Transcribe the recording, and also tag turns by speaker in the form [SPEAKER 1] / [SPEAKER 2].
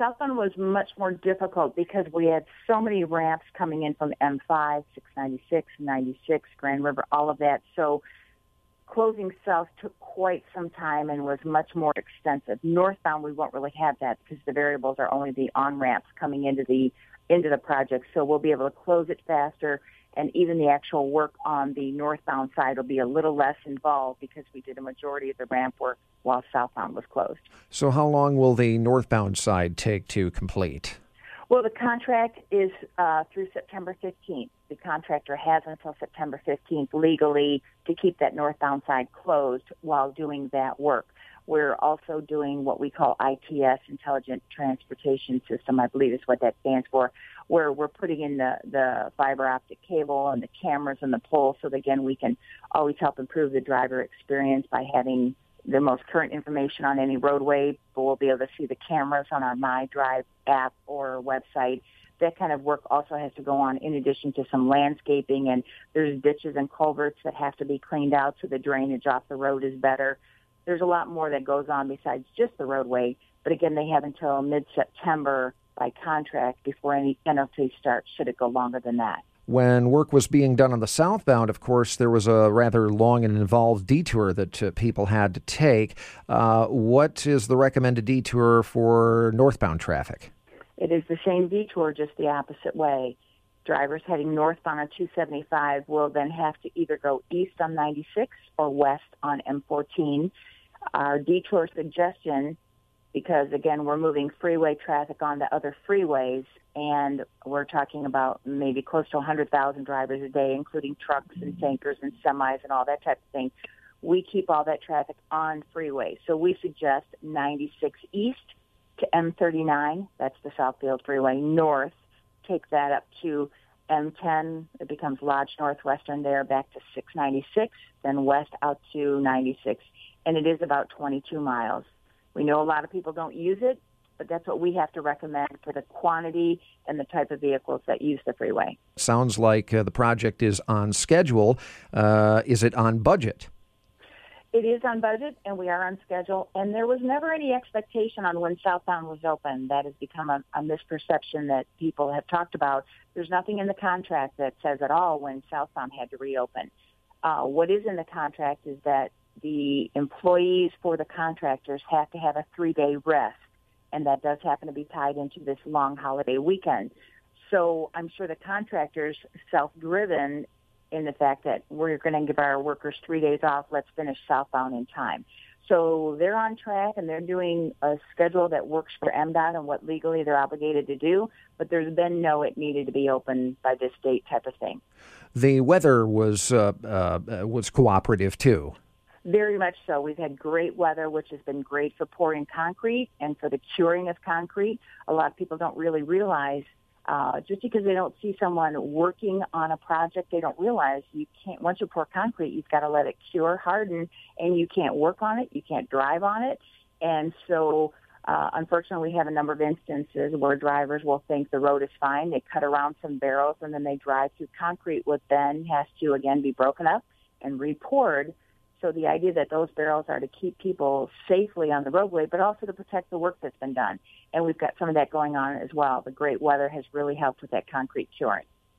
[SPEAKER 1] Southbound was much more difficult because we had so many ramps coming in from M5, 696, 96, Grand River, all of that. So closing south took quite some time and was much more extensive. Northbound, we won't really have that because the variables are only the on ramps coming into the into the project. So we'll be able to close it faster and even the actual work on the northbound side will be a little less involved because we did a majority of the ramp work while southbound was closed.
[SPEAKER 2] So, how long will the northbound side take to complete?
[SPEAKER 1] Well, the contract is uh, through September 15th. The contractor has until September 15th legally to keep that northbound side closed while doing that work. We're also doing what we call ITS, Intelligent Transportation System, I believe is what that stands for, where we're putting in the, the fiber optic cable and the cameras and the poles so that, again, we can always help improve the driver experience by having the most current information on any roadway, but we'll be able to see the cameras on our Mi Drive app or website. That kind of work also has to go on in addition to some landscaping and there's ditches and culverts that have to be cleaned out so the drainage off the road is better there's a lot more that goes on besides just the roadway. But again, they have until mid-September by contract before any penalty starts should it go longer than that.
[SPEAKER 2] When work was being done on the southbound, of course, there was a rather long and involved detour that uh, people had to take. Uh, what is the recommended detour for northbound traffic?
[SPEAKER 1] It is the same detour, just the opposite way. Drivers heading northbound on 275 will then have to either go east on 96 or west on M14. Our detour suggestion, because again, we're moving freeway traffic onto other freeways, and we're talking about maybe close to 100,000 drivers a day, including trucks and tankers and semis and all that type of thing. We keep all that traffic on freeway. So we suggest 96 east to M39, that's the Southfield Freeway, north, take that up to M10, it becomes Lodge Northwestern there back to 696, then west out to 96. And it is about 22 miles. We know a lot of people don't use it, but that's what we have to recommend for the quantity and the type of vehicles that use the freeway.
[SPEAKER 2] Sounds like uh, the project is on schedule. Uh, is it on budget?
[SPEAKER 1] It is on budget and we are on schedule. And there was never any expectation on when Southbound was open. That has become a, a misperception that people have talked about. There's nothing in the contract that says at all when Southbound had to reopen. Uh, what is in the contract is that the employees for the contractors have to have a three day rest. And that does happen to be tied into this long holiday weekend. So I'm sure the contractors, self-driven, in the fact that we're going to give our workers three days off. Let's finish southbound in time. So they're on track and they're doing a schedule that works for MDOT and what legally they're obligated to do. But there's been no it needed to be open by this date type of thing.
[SPEAKER 2] The weather was uh, uh, was cooperative too.
[SPEAKER 1] Very much so. We've had great weather, which has been great for pouring concrete and for the curing of concrete. A lot of people don't really realize uh, just because they don't see someone working on a project, they don't realize you can't, once you pour concrete, you've got to let it cure, harden, and you can't work on it, you can't drive on it. And so, uh, unfortunately, we have a number of instances where drivers will think the road is fine. They cut around some barrels and then they drive through concrete, which then has to again be broken up and repoured so the idea that those barrels are to keep people safely on the roadway, but also to protect the work that's been done. And we've got some of that going on as well. The great weather has really helped with that concrete curing.